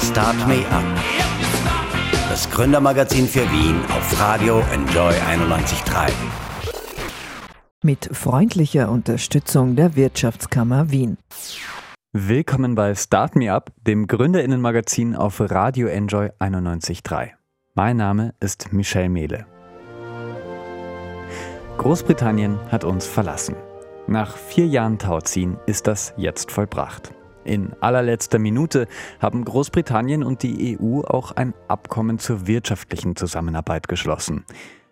Start Me Up. Das Gründermagazin für Wien auf Radio Enjoy 91.3. Mit freundlicher Unterstützung der Wirtschaftskammer Wien. Willkommen bei Start Me Up, dem Gründerinnenmagazin auf Radio Enjoy 91.3. Mein Name ist Michelle Mehle. Großbritannien hat uns verlassen. Nach vier Jahren Tauziehen ist das jetzt vollbracht. In allerletzter Minute haben Großbritannien und die EU auch ein Abkommen zur wirtschaftlichen Zusammenarbeit geschlossen.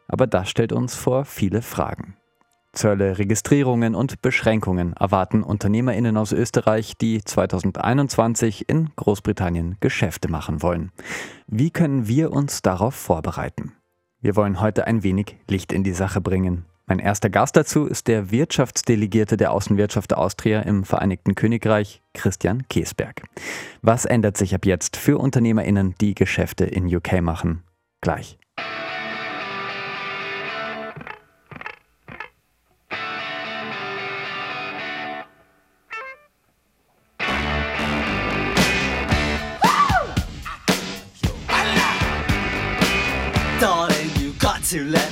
Aber das stellt uns vor viele Fragen. Zölle, Registrierungen und Beschränkungen erwarten Unternehmerinnen aus Österreich, die 2021 in Großbritannien Geschäfte machen wollen. Wie können wir uns darauf vorbereiten? Wir wollen heute ein wenig Licht in die Sache bringen. Mein erster Gast dazu ist der Wirtschaftsdelegierte der Außenwirtschaft Austria im Vereinigten Königreich, Christian Keesberg. Was ändert sich ab jetzt für UnternehmerInnen, die Geschäfte in UK machen? Gleich. To let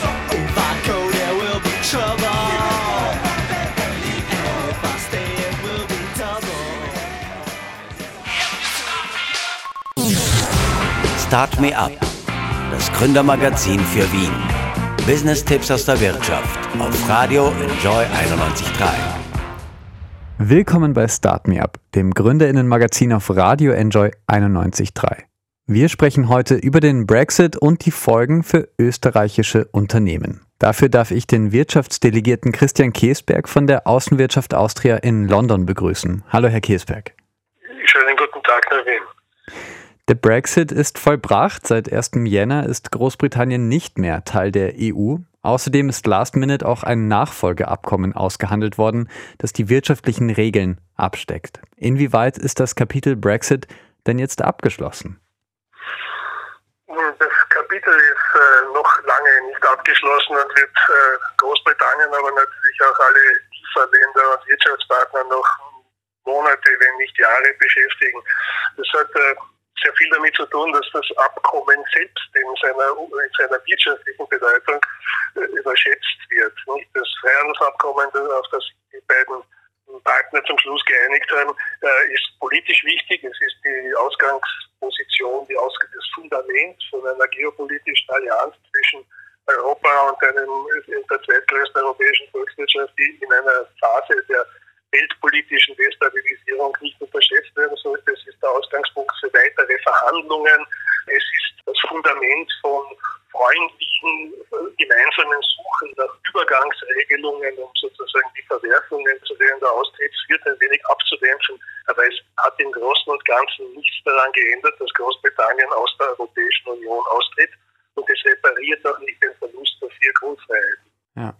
Start Me Up. Das Gründermagazin für Wien. Business-Tipps aus der Wirtschaft auf Radio Enjoy 91.3. Willkommen bei Start Me Up, dem Gründerinnenmagazin auf Radio Enjoy 91.3. Wir sprechen heute über den Brexit und die Folgen für österreichische Unternehmen. Dafür darf ich den Wirtschaftsdelegierten Christian Keesberg von der Außenwirtschaft Austria in London begrüßen. Hallo, Herr Keesberg. Schönen guten Tag nach Wien. Der Brexit ist vollbracht. Seit 1. Jänner ist Großbritannien nicht mehr Teil der EU. Außerdem ist Last Minute auch ein Nachfolgeabkommen ausgehandelt worden, das die wirtschaftlichen Regeln absteckt. Inwieweit ist das Kapitel Brexit denn jetzt abgeschlossen? Das Kapitel ist äh, noch lange nicht abgeschlossen und wird äh, Großbritannien, aber natürlich auch alle Lieferländer und Wirtschaftspartner noch Monate, wenn nicht Jahre beschäftigen. Das hat äh, sehr viel damit zu tun, dass das Abkommen selbst in seiner, in seiner wirtschaftlichen Bedeutung äh, überschätzt wird. Nicht das Freihandelsabkommen, auf das die beiden Partner zum Schluss geeinigt haben, äh, ist politisch wichtig. Es ist die Ausgangsposition, die Ausg das Fundament von einer geopolitischen Allianz zwischen Europa und einem, der zweitgrößten europäischen Volkswirtschaft, die in einer Phase der weltpolitischen Destabilisierung nicht unterschätzt werden sollte. Es ist der Ausgangspunkt für weitere Verhandlungen. Es ist das Fundament von freundlichen gemeinsamen Suchen nach Übergangsregelungen, um sozusagen die Verwerfungen, zu denen der Austritt führt, ein wenig abzudämpfen. Aber es hat im Großen und Ganzen nichts daran geändert, dass Großbritannien aus der Europäischen Union austritt. Und es repariert auch nicht den Verlust der vier Grundfreiheiten. Ja.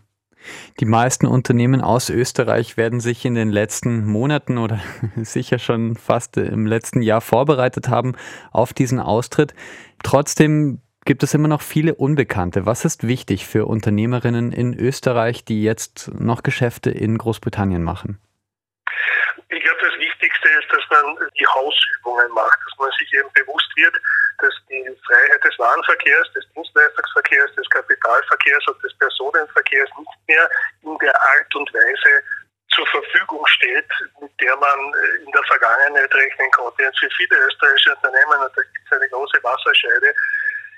Die meisten Unternehmen aus Österreich werden sich in den letzten Monaten oder sicher schon fast im letzten Jahr vorbereitet haben auf diesen Austritt. Trotzdem gibt es immer noch viele Unbekannte. Was ist wichtig für Unternehmerinnen in Österreich, die jetzt noch Geschäfte in Großbritannien machen? Ich glaube, das Wichtigste ist, dass man die Hausübungen macht, dass man sich eben bewusst wird, dass die Freiheit des Warenverkehrs, des Dienstleistungsverkehrs, des Kapitalverkehrs und des Personenverkehrs nicht mehr in der Art und Weise zur Verfügung steht, mit der man äh, in der Vergangenheit rechnen konnte. Und für viele österreichische Unternehmen, und da gibt es eine große Wasserscheide,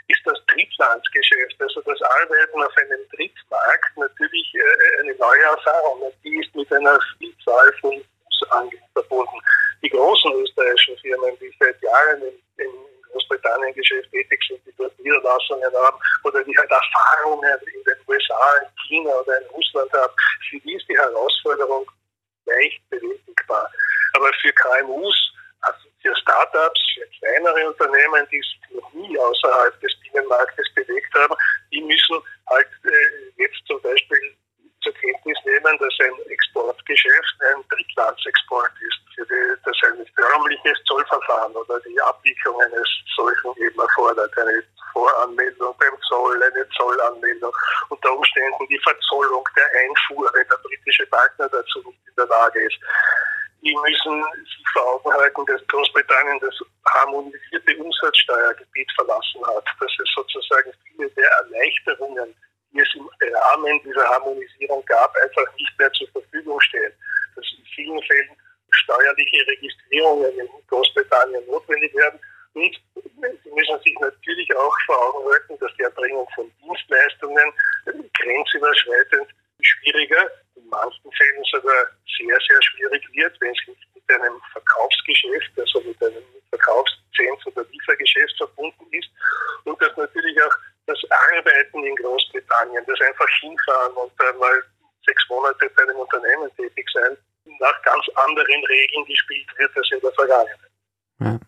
ist das Drittlandsgeschäft, also das Arbeiten auf einem Drittmarkt natürlich äh, eine neue Erfahrung. Und die ist mit einer Vielzahl von Bußangehen verbunden. Die großen österreichischen Firmen, die seit Jahren im, im Großbritannien-Geschäft tätig sind, die dort Niederlassungen haben oder die halt Erfahrungen in den USA, in China oder in Russland haben, für die ist die Herausforderung leicht bewältigbar. Aber für KMUs, also für Startups, für kleinere Unternehmen, die sich noch nie außerhalb des Binnenmarktes bewegt haben, die müssen halt äh, jetzt zum Beispiel zur Kenntnis nehmen, dass ein Exportgeschäft ein Drittlandsexport ist, das ein förmliches Zollverfahren oder die Abwicklung eines solchen eben erfordert. Eine Voranmeldung beim Zoll, eine Zollanmeldung, unter Umständen die Verzollung der Einfuhr, wenn der britische Partner dazu nicht in der Lage ist. Die müssen sich vor Augen halten, dass Großbritannien das harmonisierte Umsatzsteuergebiet verlassen hat, dass es sozusagen viele der Erleichterungen, die es im Rahmen dieser Harmonisierung gab, einfach nicht mehr zur Verfügung stehen. Dass in vielen Fällen steuerliche Registrierungen in Großbritannien notwendig werden. Und Sie müssen sich natürlich auch vor Augen halten, dass die Erbringung von Dienstleistungen grenzüberschreitend schwieriger, in manchen Fällen sogar sehr, sehr schwierig wird, wenn es nicht mit einem Verkaufsgeschäft, also mit einem Verkaufszins- oder Liefergeschäft verbunden ist. Und dass natürlich auch das Arbeiten in Großbritannien, das einfach hinfahren und einmal sechs Monate bei einem Unternehmen tätig sein, nach ganz anderen Regeln gespielt wird als in der Vergangenheit. Ja.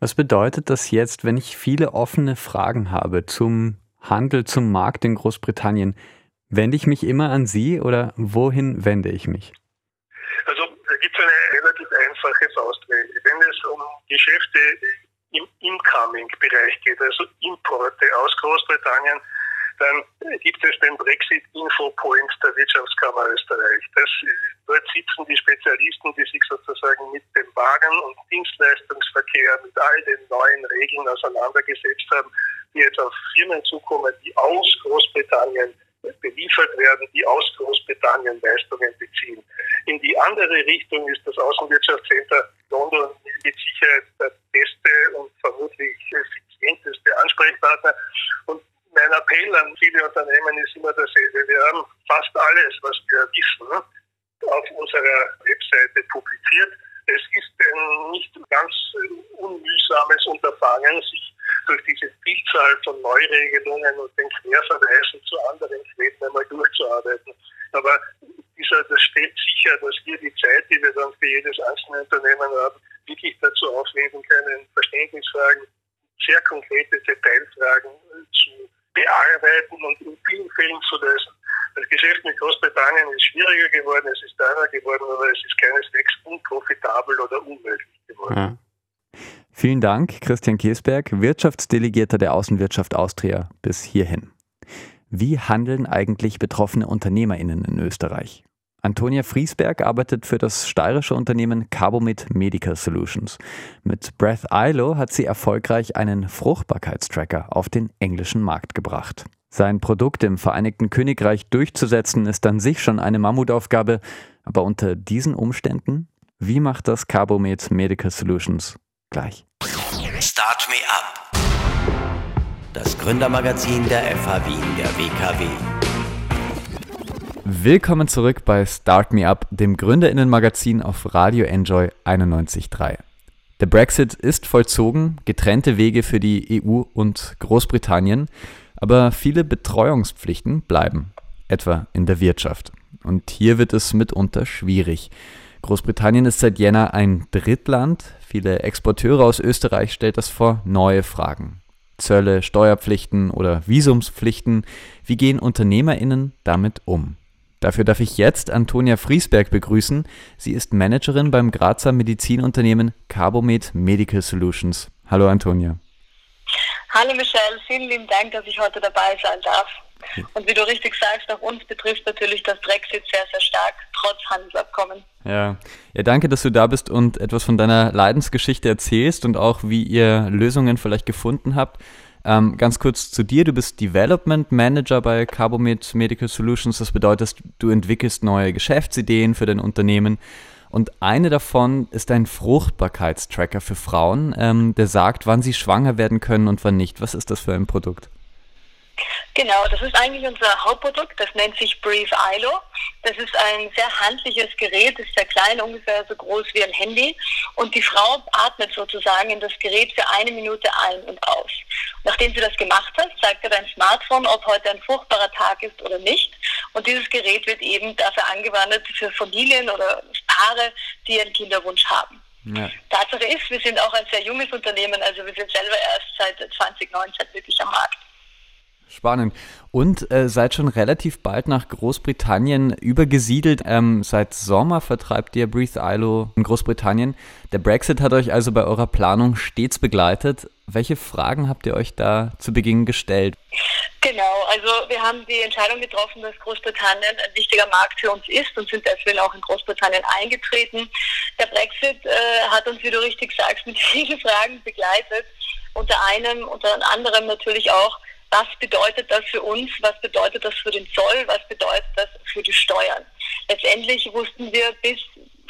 Was bedeutet das jetzt, wenn ich viele offene Fragen habe zum Handel, zum Markt in Großbritannien? Wende ich mich immer an Sie oder wohin wende ich mich? Also da gibt es eine relativ einfache Faustregel. Wenn es um Geschäfte im Incoming-Bereich geht, also Importe aus Großbritannien, dann gibt es den Brexit-Info-Point der Wirtschaftskammer Österreich. Das, dort sitzen die Spezialisten, die sich sozusagen mit dem Wagen- und Dienstleistungsverkehr, mit all den neuen Regeln auseinandergesetzt haben, die jetzt auf Firmen zukommen, die aus Großbritannien beliefert werden, die aus Großbritannien Leistungen beziehen. In die andere Richtung ist das Außenwirtschaftscenter London mit Sicherheit der beste und vermutlich effizienteste Ansprechpartner. Und Appell an viele Unternehmen ist immer dasselbe. Wir haben fast alles, was wir wissen, auf unserer Webseite publiziert. Es ist ein nicht ganz unmühsames Unterfangen, sich durch diese Vielzahl von Neuregelungen und den Querverweisen zu anderen Quellen einmal durchzuarbeiten. Aber dieser, das steht sicher, dass wir die Zeit, die wir dann für jedes einzelne Unternehmen haben, wirklich dazu aufwenden können, Verständnisfragen, sehr konkrete Detailfragen zu bearbeiten und in vielen Fällen zu lösen. Das Geschäft mit Großbritannien ist schwieriger geworden, es ist teurer geworden, aber es ist keineswegs unprofitabel oder unmöglich geworden. Ja. Vielen Dank, Christian Kiesberg, Wirtschaftsdelegierter der Außenwirtschaft Austria, bis hierhin. Wie handeln eigentlich betroffene UnternehmerInnen in Österreich? Antonia Friesberg arbeitet für das steirische Unternehmen Carbomit Medical Solutions. Mit Breath ILO hat sie erfolgreich einen Fruchtbarkeitstracker auf den englischen Markt gebracht. Sein Produkt im Vereinigten Königreich durchzusetzen ist an sich schon eine Mammutaufgabe, aber unter diesen Umständen, wie macht das Carbomit Medical Solutions gleich? Start Me Up. Das Gründermagazin der FH Wien der WKW. Willkommen zurück bei Start Me Up, dem Gründerinnenmagazin auf Radio Enjoy 91.3. Der Brexit ist vollzogen, getrennte Wege für die EU und Großbritannien, aber viele Betreuungspflichten bleiben, etwa in der Wirtschaft. Und hier wird es mitunter schwierig. Großbritannien ist seit Jänner ein Drittland. Viele Exporteure aus Österreich stellt das vor neue Fragen. Zölle, Steuerpflichten oder Visumspflichten. Wie gehen UnternehmerInnen damit um? Dafür darf ich jetzt Antonia Friesberg begrüßen. Sie ist Managerin beim Grazer Medizinunternehmen Carbomed Medical Solutions. Hallo Antonia. Hallo Michelle, vielen lieben Dank, dass ich heute dabei sein darf. Und wie du richtig sagst, auch uns betrifft natürlich das Brexit sehr, sehr stark, trotz Handelsabkommen. Ja. ja, danke, dass du da bist und etwas von deiner Leidensgeschichte erzählst und auch wie ihr Lösungen vielleicht gefunden habt. Ähm, ganz kurz zu dir. Du bist Development Manager bei Carbomed Medical Solutions. Das bedeutet, du entwickelst neue Geschäftsideen für dein Unternehmen. Und eine davon ist ein Fruchtbarkeitstracker für Frauen, ähm, der sagt, wann sie schwanger werden können und wann nicht. Was ist das für ein Produkt? Genau, das ist eigentlich unser Hauptprodukt. Das nennt sich Brief ILO. Das ist ein sehr handliches Gerät, ist sehr klein, ungefähr so groß wie ein Handy. Und die Frau atmet sozusagen in das Gerät für eine Minute ein und aus. Nachdem sie das gemacht hat, zeigt er dein Smartphone, ob heute ein fruchtbarer Tag ist oder nicht. Und dieses Gerät wird eben dafür angewandt für Familien oder Paare, die einen Kinderwunsch haben. Ja. Tatsache ist, wir sind auch ein sehr junges Unternehmen, also wir sind selber erst seit 2019 wirklich am Markt. Spannend. Und äh, seid schon relativ bald nach Großbritannien übergesiedelt. Ähm, seit Sommer vertreibt ihr Breathe ILO in Großbritannien. Der Brexit hat euch also bei eurer Planung stets begleitet. Welche Fragen habt ihr euch da zu Beginn gestellt? Genau, also wir haben die Entscheidung getroffen, dass Großbritannien ein wichtiger Markt für uns ist und sind deswegen auch in Großbritannien eingetreten. Der Brexit äh, hat uns, wie du richtig sagst, mit vielen Fragen begleitet. Unter einem, unter anderem natürlich auch, was bedeutet das für uns, was bedeutet das für den Zoll, was bedeutet das für die Steuern. Letztendlich wussten wir bis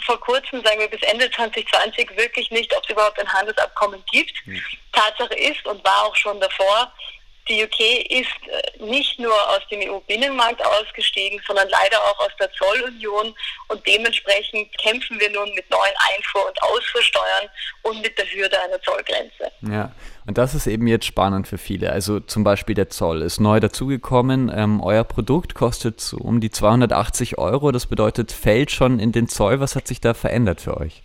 vor kurzem, sagen wir bis Ende 2020, wirklich nicht, ob es überhaupt ein Handelsabkommen gibt. Mhm. Tatsache ist und war auch schon davor, die UK ist äh, nicht nur aus dem EU-Binnenmarkt ausgestiegen, sondern leider auch aus der Zollunion. Und dementsprechend kämpfen wir nun mit neuen Einfuhr- und Ausfuhrsteuern und mit der Hürde einer Zollgrenze. Ja, und das ist eben jetzt spannend für viele. Also zum Beispiel der Zoll ist neu dazugekommen. Ähm, euer Produkt kostet so um die 280 Euro. Das bedeutet, fällt schon in den Zoll. Was hat sich da verändert für euch?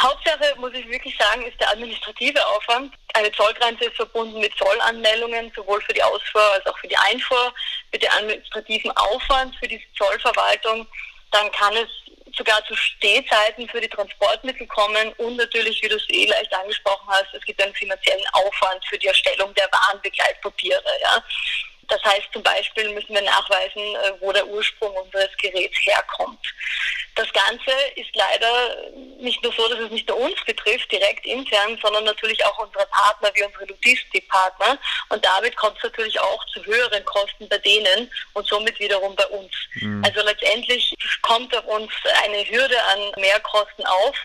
Hauptsache, muss ich wirklich sagen, ist der administrative Aufwand. Eine Zollgrenze ist verbunden mit Zollanmeldungen, sowohl für die Ausfuhr als auch für die Einfuhr, mit dem administrativen Aufwand für die Zollverwaltung. Dann kann es sogar zu Stehzeiten für die Transportmittel kommen und natürlich, wie du es eh leicht angesprochen hast, es gibt einen finanziellen Aufwand für die Erstellung der Warenbegleitpapiere. Ja. Das heißt zum Beispiel müssen wir nachweisen, äh, wo der Ursprung unseres Geräts herkommt. Das Ganze ist leider nicht nur so, dass es nicht nur uns betrifft, direkt intern, sondern natürlich auch unsere Partner wie unsere Logistikpartner. Und damit kommt es natürlich auch zu höheren Kosten bei denen und somit wiederum bei uns. Mhm. Also letztendlich kommt auf uns eine Hürde an Mehrkosten auf.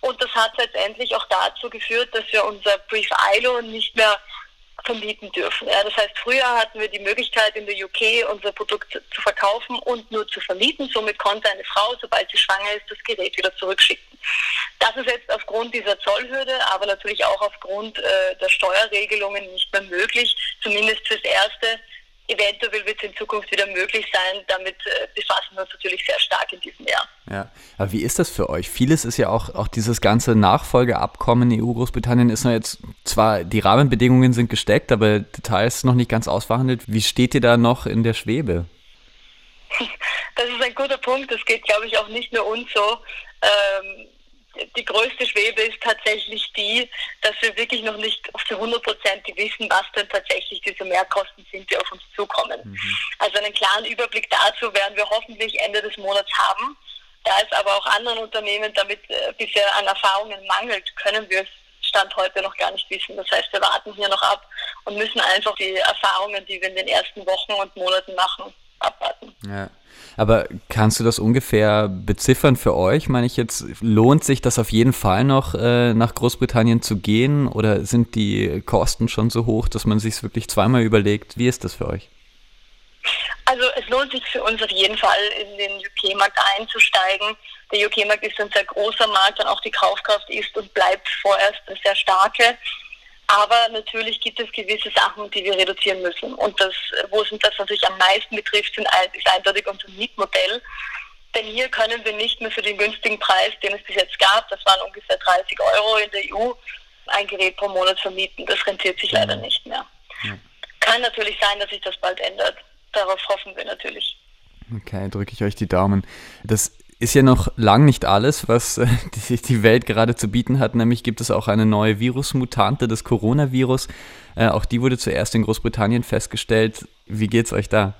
Und das hat letztendlich auch dazu geführt, dass wir unser Brief ILO nicht mehr vermieten dürfen. Ja, das heißt, früher hatten wir die Möglichkeit in der UK unser Produkt zu verkaufen und nur zu vermieten. Somit konnte eine Frau, sobald sie schwanger ist, das Gerät wieder zurückschicken. Das ist jetzt aufgrund dieser Zollhürde, aber natürlich auch aufgrund äh, der Steuerregelungen nicht mehr möglich, zumindest fürs Erste eventuell wird es in Zukunft wieder möglich sein. Damit äh, befassen wir uns natürlich sehr stark in diesem Jahr. Ja, aber wie ist das für euch? Vieles ist ja auch, auch dieses ganze Nachfolgeabkommen EU-Großbritannien ist noch jetzt, zwar die Rahmenbedingungen sind gesteckt, aber Details noch nicht ganz ausverhandelt. Wie steht ihr da noch in der Schwebe? Das ist ein guter Punkt. Das geht, glaube ich, auch nicht nur uns so. Ähm, die größte Schwebe ist tatsächlich die, dass wir wirklich noch nicht zu 100 Prozent wissen, was denn tatsächlich diese Mehrkosten sind, die auf uns zukommen. Mhm. Also einen klaren Überblick dazu werden wir hoffentlich Ende des Monats haben. Da es aber auch anderen Unternehmen damit äh, bisher an Erfahrungen mangelt, können wir es Stand heute noch gar nicht wissen. Das heißt, wir warten hier noch ab und müssen einfach die Erfahrungen, die wir in den ersten Wochen und Monaten machen, abwarten. Ja. Aber kannst du das ungefähr beziffern für euch? Meine ich jetzt, lohnt sich das auf jeden Fall noch äh, nach Großbritannien zu gehen oder sind die Kosten schon so hoch, dass man sich wirklich zweimal überlegt? Wie ist das für euch? Also es lohnt sich für uns auf jeden Fall in den UK-Markt einzusteigen. Der UK-Markt ist ein sehr großer Markt und auch die Kaufkraft ist und bleibt vorerst eine sehr starke. Aber natürlich gibt es gewisse Sachen, die wir reduzieren müssen. Und das, wo es uns das natürlich am meisten betrifft, sind, ist eindeutig unser Mietmodell. Denn hier können wir nicht mehr für den günstigen Preis, den es bis jetzt gab, das waren ungefähr 30 Euro in der EU, ein Gerät pro Monat vermieten. Das rentiert sich leider nicht mehr. Ja. Kann natürlich sein, dass sich das bald ändert. Darauf hoffen wir natürlich. Okay, drücke ich euch die Daumen. Das ist ja noch lang nicht alles, was äh, die, Welt gerade zu bieten hat. Nämlich gibt es auch eine neue Virusmutante, das Coronavirus. Äh, auch die wurde zuerst in Großbritannien festgestellt. Wie geht's euch da?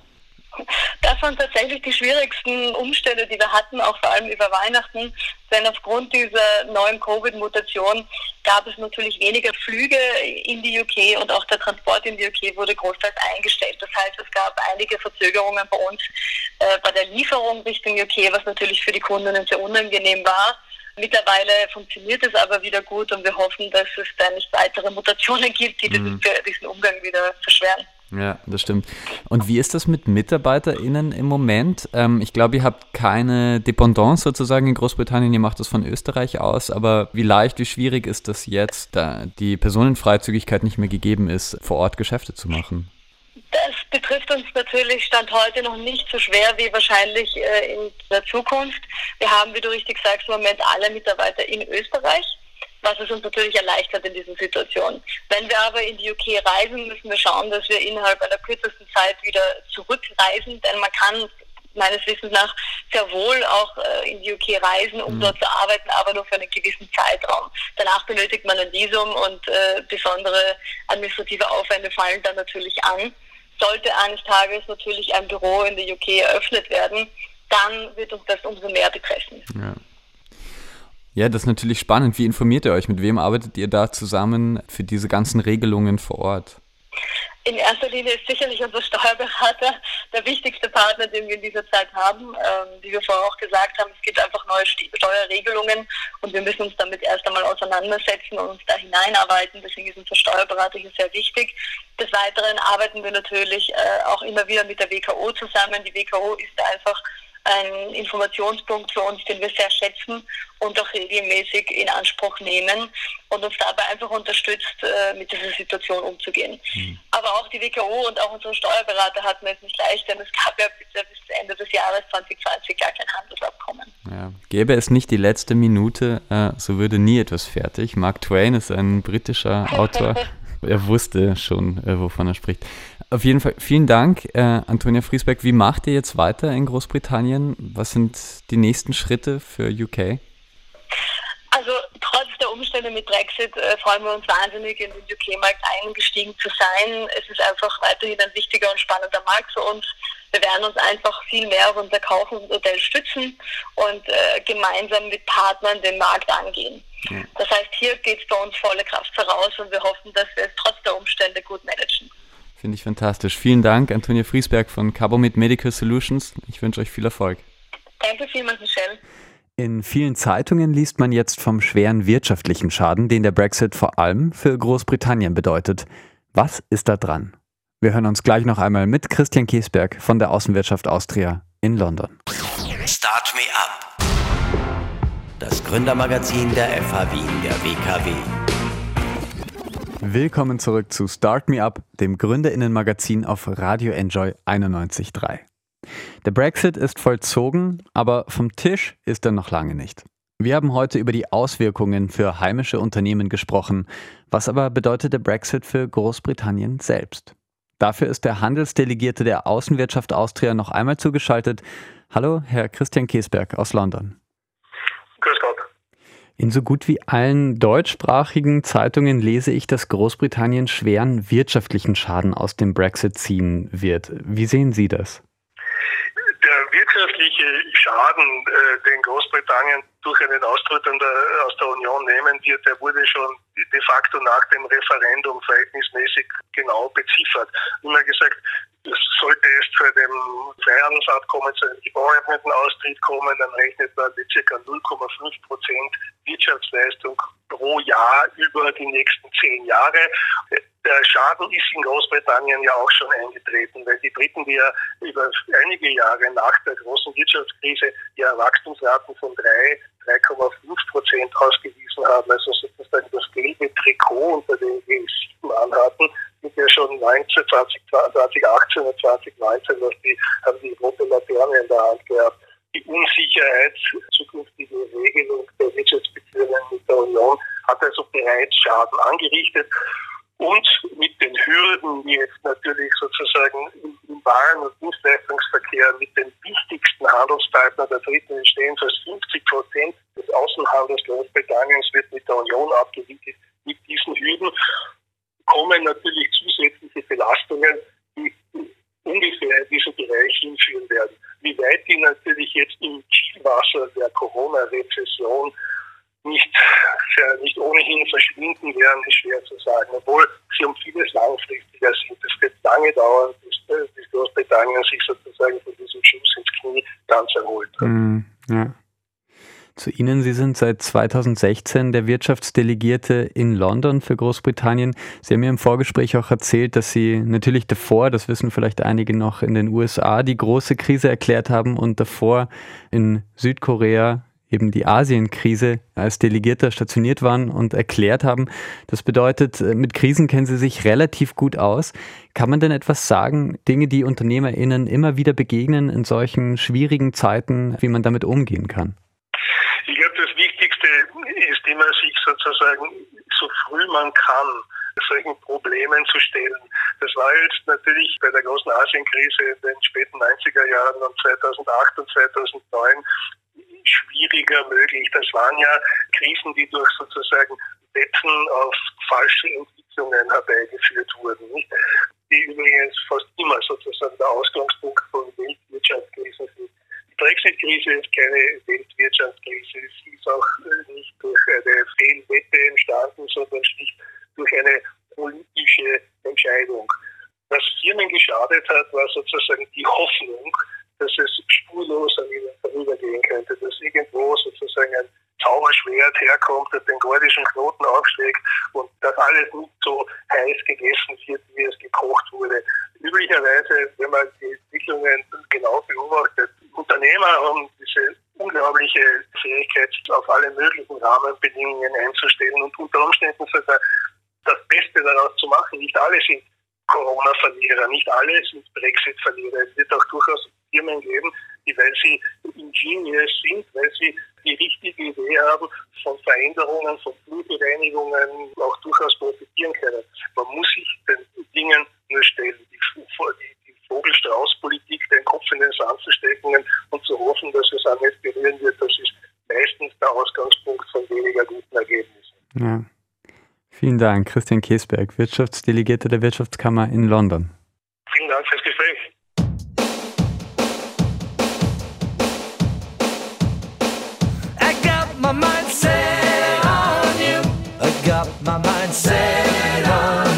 Das waren tatsächlich die schwierigsten Umstände, die wir hatten, auch vor allem über Weihnachten. Denn aufgrund dieser neuen Covid-Mutation gab es natürlich weniger Flüge in die UK und auch der Transport in die UK wurde großteils eingestellt. Das heißt, es gab einige Verzögerungen bei uns äh, bei der Lieferung Richtung UK, was natürlich für die Kundinnen sehr unangenehm war. Mittlerweile funktioniert es aber wieder gut und wir hoffen, dass es da nicht weitere Mutationen gibt, die mhm. diesen Umgang wieder verschweren. Ja, das stimmt. Und wie ist das mit MitarbeiterInnen im Moment? Ähm, ich glaube, ihr habt keine Dependance sozusagen in Großbritannien, ihr macht das von Österreich aus, aber wie leicht, wie schwierig ist das jetzt, da die Personenfreizügigkeit nicht mehr gegeben ist, vor Ort Geschäfte zu machen? Das betrifft uns natürlich Stand heute noch nicht so schwer wie wahrscheinlich äh, in der Zukunft. Wir haben, wie du richtig sagst, im Moment alle Mitarbeiter in Österreich, was es uns natürlich erleichtert in dieser Situation. Wenn wir aber in die UK reisen, müssen wir schauen, dass wir innerhalb einer kürzesten Zeit wieder zurückreisen, denn man kann meines Wissens nach sehr wohl auch äh, in die UK reisen, um mhm. dort zu arbeiten, aber nur für einen gewissen Zeitraum. Danach benötigt man ein Visum und äh, besondere administrative Aufwände fallen dann natürlich an. Sollte eines Tages natürlich ein Büro in der UK eröffnet werden, dann wird uns das umso mehr betreffen. Ja. Ja, das ist natürlich spannend. Wie informiert ihr euch? Mit wem arbeitet ihr da zusammen für diese ganzen Regelungen vor Ort? in erster Linie ist sicherlich unser Steuerberater der wichtigste Partner, den wir in dieser Zeit haben. Ähm, wie wir vorher auch gesagt haben, es gibt einfach neue Steuerregelungen und wir müssen uns damit erst einmal auseinandersetzen und uns da hineinarbeiten. Deswegen ist unser Steuerberater hier sehr wichtig. Des Weiteren arbeiten wir natürlich äh, auch immer wieder mit der WKO zusammen. Die WKO ist einfach ein Informationspunkt für uns, den wir sehr schätzen und auch regelmäßig in Anspruch nehmen und uns dabei einfach unterstützt, äh, mit dieser Situation umzugehen. Mhm. Aber auch die WKO und auch unsere Steuerberater hatten es nicht leicht, denn es gab ja bis, Ende des Jahres 2020 gar kein Handelsabkommen. Ja. Gäbe es nicht die letzte Minute, äh, so würde nie etwas fertig. Mark Twain ist ein britischer Autor. er wusste schon, äh, wovon er spricht. Auf jeden Fall vielen Dank, äh, Antonia Friesberg. Wie macht ihr jetzt weiter in Großbritannien? Was sind die nächsten Schritte für UK? Also trotz der Umstände mit Brexit äh, freuen wir uns wahnsinnig, in den UK-Markt eingestiegen zu sein. Es ist einfach weiterhin ein wichtiger und spannender Markt für uns. Wir werden uns einfach viel mehr auf unser Kaufmodell stützen und äh, gemeinsam mit Partnern den Markt angehen. Ja. Das heißt, hier geht es bei uns volle Kraft voraus und wir hoffen, dass wir es trotz der Umstände gut managen. Finde ich fantastisch. Vielen Dank, Antonia Friesberg von Carbomit Medical Solutions. Ich wünsche euch viel Erfolg. Danke vielmals, Michelle. In vielen Zeitungen liest man jetzt vom schweren wirtschaftlichen Schaden, den der Brexit vor allem für Großbritannien bedeutet. Was ist da dran? Wir hören uns gleich noch einmal mit Christian Kiesberg von der Außenwirtschaft Austria in London. Start Me Up. Das Gründermagazin der FH Wien der WKW. Willkommen zurück zu Start Me Up, dem Gründerinnenmagazin auf Radio Enjoy 91.3. Der Brexit ist vollzogen, aber vom Tisch ist er noch lange nicht. Wir haben heute über die Auswirkungen für heimische Unternehmen gesprochen. Was aber bedeutet der Brexit für Großbritannien selbst? Dafür ist der Handelsdelegierte der Außenwirtschaft Austria noch einmal zugeschaltet. Hallo, Herr Christian Kiesberg aus London. In so gut wie allen deutschsprachigen Zeitungen lese ich, dass Großbritannien schweren wirtschaftlichen Schaden aus dem Brexit ziehen wird. Wie sehen Sie das? Der wirtschaftliche Schaden, äh, den Großbritannien durch einen Austritt aus der Union nehmen wird, der wurde schon de facto nach dem Referendum verhältnismäßig genau beziffert. Immer gesagt, sollte es zu einem Freihandelsabkommen, zu einem geordneten Austritt kommen, dann rechnet man mit ca. 0,5 Prozent Wirtschaftsleistung pro Jahr über die nächsten zehn Jahre. Der Schaden ist in Großbritannien ja auch schon eingetreten, weil die Briten, die ja über einige Jahre nach der großen Wirtschaftskrise ja Wachstumsraten von 3, 3,5 Prozent ausgewiesen haben, also sozusagen das gelbe Trikot unter den G7 anhatten, sind ja schon 19, 20, 2018 und 2019 was die, haben die rote Laterne in der Hand gehabt. Die Unsicherheit zukünftige Regelung der Wirtschaftsbeziehungen mit der Union hat also bereits Schaden angerichtet. Und mit den Hürden, die jetzt natürlich sozusagen im Waren- und Dienstleistungsverkehr mit den wichtigsten Handelspartnern der Dritten entstehen, fast 50 Prozent des Außenhandels Großbritanniens wird mit der Union abgewickelt. Mit diesen Hürden kommen natürlich zusätzliche Belastungen, die ungefähr in diesen Bereich hinführen werden. Wie weit die natürlich jetzt im Kielwasser der Corona-Rezession nicht, nicht ohnehin verschwinden werden, ist schwer zu sagen. Obwohl sie um vieles langfristiger sind. Es wird lange dauern, bis, bis Großbritannien sich sozusagen von diesem Schuss ins Knie ganz erholt hat. Mm, ja. Zu Ihnen, Sie sind seit 2016 der Wirtschaftsdelegierte in London für Großbritannien. Sie haben mir im Vorgespräch auch erzählt, dass Sie natürlich davor, das wissen vielleicht einige noch, in den USA die große Krise erklärt haben und davor in Südkorea, eben die Asienkrise als Delegierter stationiert waren und erklärt haben. Das bedeutet, äh, mit Krisen kennen Sie sich relativ gut aus. Kann man denn etwas sagen, Dinge, die UnternehmerInnen immer wieder begegnen in solchen schwierigen Zeiten, wie man damit umgehen kann? Ich glaube, das Wichtigste ist immer, sich sozusagen so früh man kann solchen Problemen zu stellen. Das war jetzt natürlich bei der großen Asienkrise in den späten 90er Jahren und 2008 und 2009 schwieriger möglich. Das waren ja Krisen, die durch sozusagen Wetten auf falsche Entwicklungen herbeigeführt wurden. Die übrigens fast immer sozusagen der Ausgangspunkt von Weltwirtschaftskrisen sind. Brexit-Krise ist keine Weltwirtschaftskrise. Sie ist auch nicht durch eine Fehlwette entstanden, sondern schlicht durch eine politische Entscheidung. Was Firmen geschadet hat, war sozusagen die Hoffnung, dass es spurlos an ihnen vorübergehen könnte, dass irgendwo sozusagen ein Zauberschwert herkommt, das den gordischen Knoten aufschlägt und dass alles nicht so heiß gegessen wird, wie es gekocht wurde. Üblicherweise, wenn man die Entwicklungen genau beobachtet, Unternehmer haben diese unglaubliche Fähigkeit, auf alle möglichen Rahmenbedingungen einzustellen und unter Umständen sogar das Beste daraus zu machen. Nicht alle sind Corona-Verlierer, nicht alle sind Brexit-Verlierer. Es wird auch durchaus Firmen geben, die, weil sie ingenious sind, weil sie die richtige Idee haben, von Veränderungen, von Blutbereinigungen auch durchaus profitieren können. Man muss sich den Dingen nur stellen. Die, die, die Vogelstrauß-Politik, den Kopf in den Sand zu stecken und zu hoffen, dass es auch nicht berühren wird, das ist meistens der Ausgangspunkt von weniger guten Ergebnissen. Ja. Vielen Dank, Christian Kesberg, Wirtschaftsdelegierter der Wirtschaftskammer in London. Vielen Dank fürs Gespräch. My mind set on you. I got my mind set on you.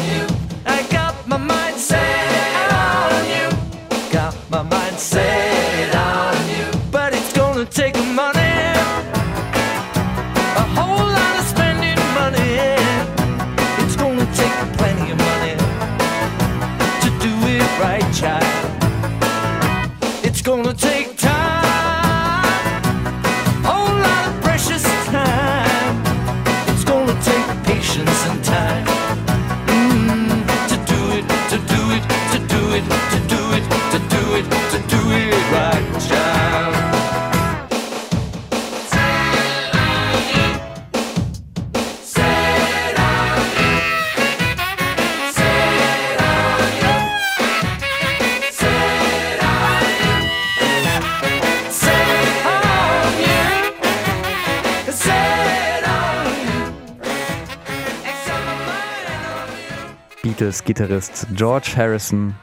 You. Beatles-Gitarrist George Harrison,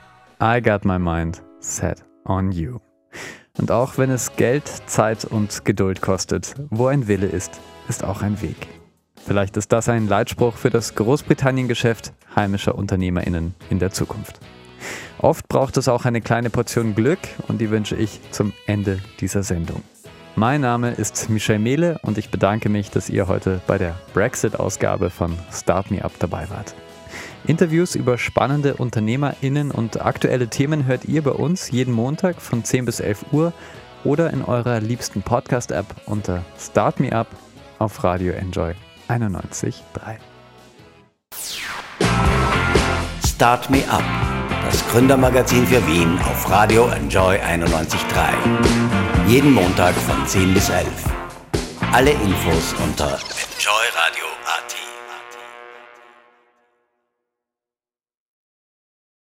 I got my mind set on you. Und auch wenn es Geld, Zeit und Geduld kostet, wo ein Wille ist, ist auch ein Weg. Vielleicht ist das ein Leitspruch für das Großbritannien-Geschäft heimischer UnternehmerInnen in der Zukunft. Oft braucht es auch eine kleine Portion Glück und die wünsche ich zum Ende dieser Sendung. Mein Name ist Michel Mehle und ich bedanke mich, dass ihr heute bei der Brexit-Ausgabe von Start Me Up dabei wart. Interviews über spannende UnternehmerInnen und aktuelle Themen hört ihr bei uns jeden Montag von 10 bis 11 Uhr oder in eurer liebsten Podcast-App unter Start Me Up auf Radio Enjoy 91.3. Start Me Up, das Gründermagazin für Wien auf Radio Enjoy 91.3. Jeden Montag von 10 bis 11. Alle Infos unter.